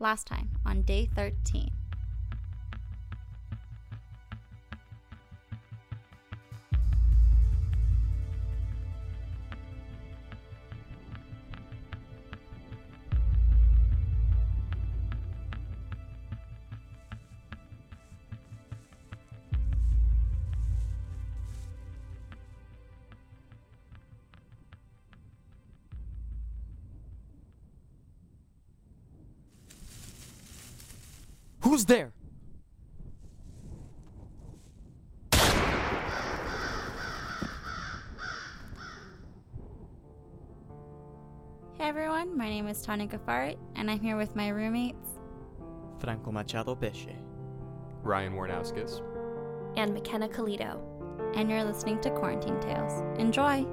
last time on day 13. Who's there? Hey everyone, my name is Tanya Gafari, and I'm here with my roommates. Franco Machado Pesce. Ryan Warnowskis. and McKenna Calito. and you're listening to Quarantine Tales. Enjoy!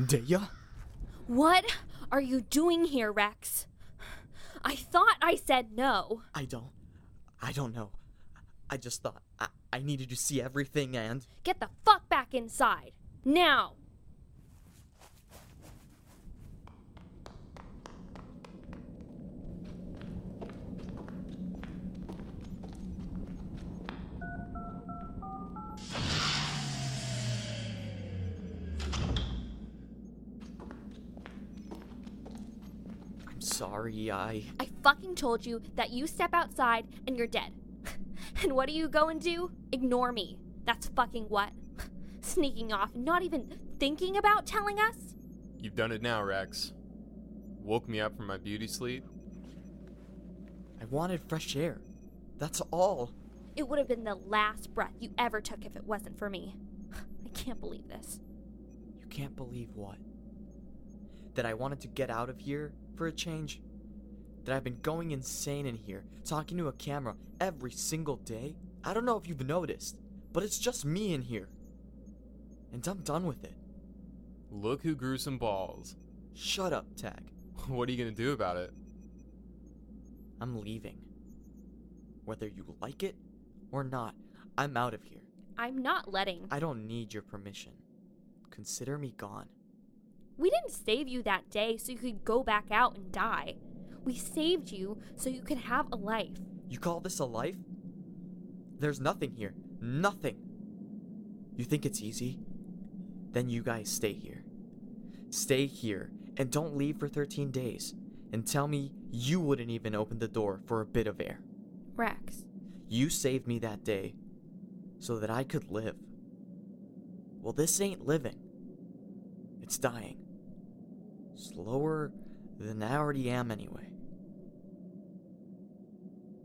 Deya? What are you doing here, Rex? I thought I said no. I don't. I don't know. I just thought I, I needed to see everything and. Get the fuck back inside. Now. Sorry, I. I fucking told you that you step outside and you're dead. and what do you go and do? Ignore me. That's fucking what? Sneaking off, not even thinking about telling us? You've done it now, Rex. Woke me up from my beauty sleep. I wanted fresh air. That's all. It would have been the last breath you ever took if it wasn't for me. I can't believe this. You can't believe what? That I wanted to get out of here for a change? That I've been going insane in here, talking to a camera every single day? I don't know if you've noticed, but it's just me in here. And I'm done with it. Look who grew some balls. Shut up, Tag. What are you gonna do about it? I'm leaving. Whether you like it or not, I'm out of here. I'm not letting. I don't need your permission. Consider me gone. We didn't save you that day so you could go back out and die. We saved you so you could have a life. You call this a life? There's nothing here. Nothing. You think it's easy? Then you guys stay here. Stay here and don't leave for 13 days and tell me you wouldn't even open the door for a bit of air. Rex, You saved me that day so that I could live. Well, this ain't living. It's dying. Slower than I already am anyway.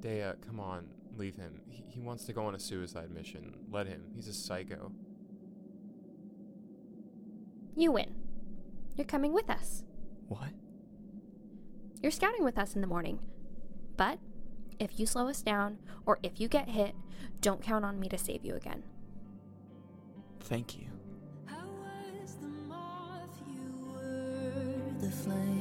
Dea, come on, leave him. He, he wants to go on a suicide mission. Let him. He's a psycho. you win. You're coming with us. What? You're scouting with us in the morning. But if you slow us down or if you get hit, don't count on me to save you again. Thank you. Flame.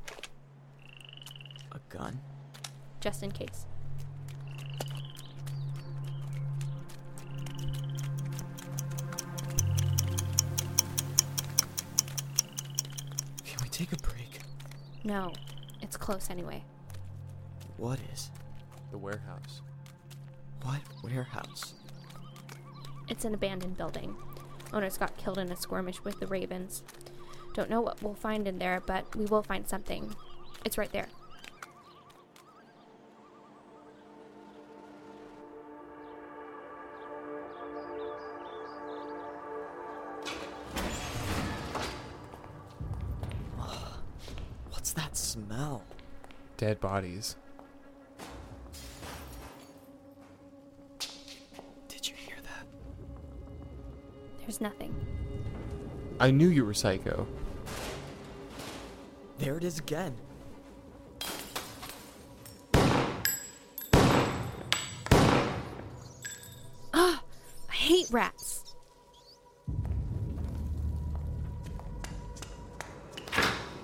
A gun? just in case. Can we take a break? No, it's close anyway. What is? The warehouse. What warehouse? It's an abandoned building. Owners got killed in a skirmish with the Ravens. Don't know what we'll find in there, but we will find something. It's right there. Smell? Dead bodies. Did you hear that? There's nothing. I knew you were psycho. There it is again. Ah! I hate rats!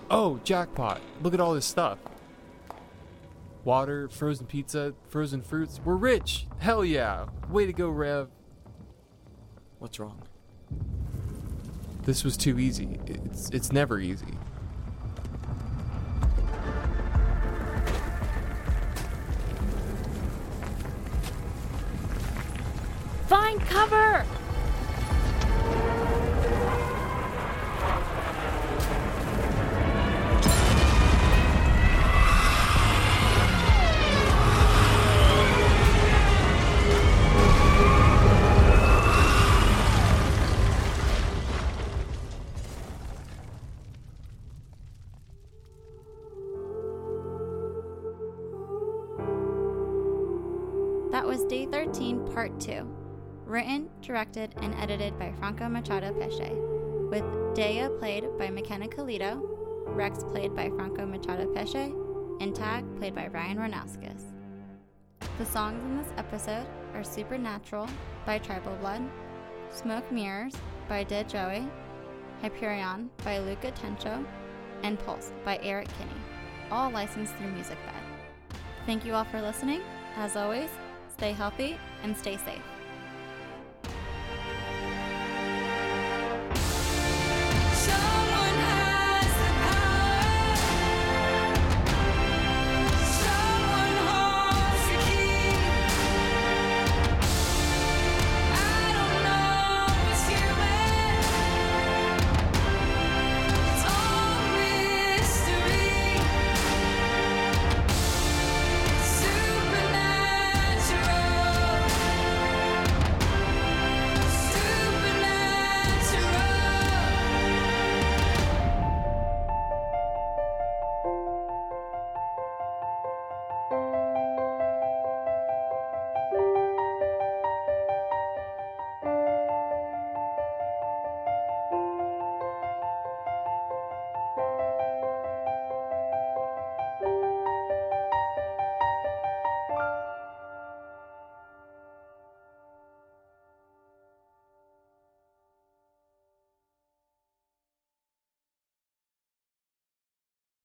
Oh, jackpot. Look at all this stuff. Water, frozen pizza, frozen fruits. We're rich. Hell yeah. Way to go, Rev. What's wrong? This was too easy. It's it's never easy. Find cover! That was Day 13, Part 2. Written, directed, and edited by Franco Machado Peche, with Dea played by McKenna Calito, Rex played by Franco Machado Peche, and Tag played by Ryan Ronowskis. The songs in this episode are Supernatural by Tribal Blood, Smoke Mirrors by Dead Joey, Hyperion by Luca Tencho, and Pulse by Eric Kinney, all licensed through MusicBed. Thank you all for listening. As always, stay healthy and stay safe.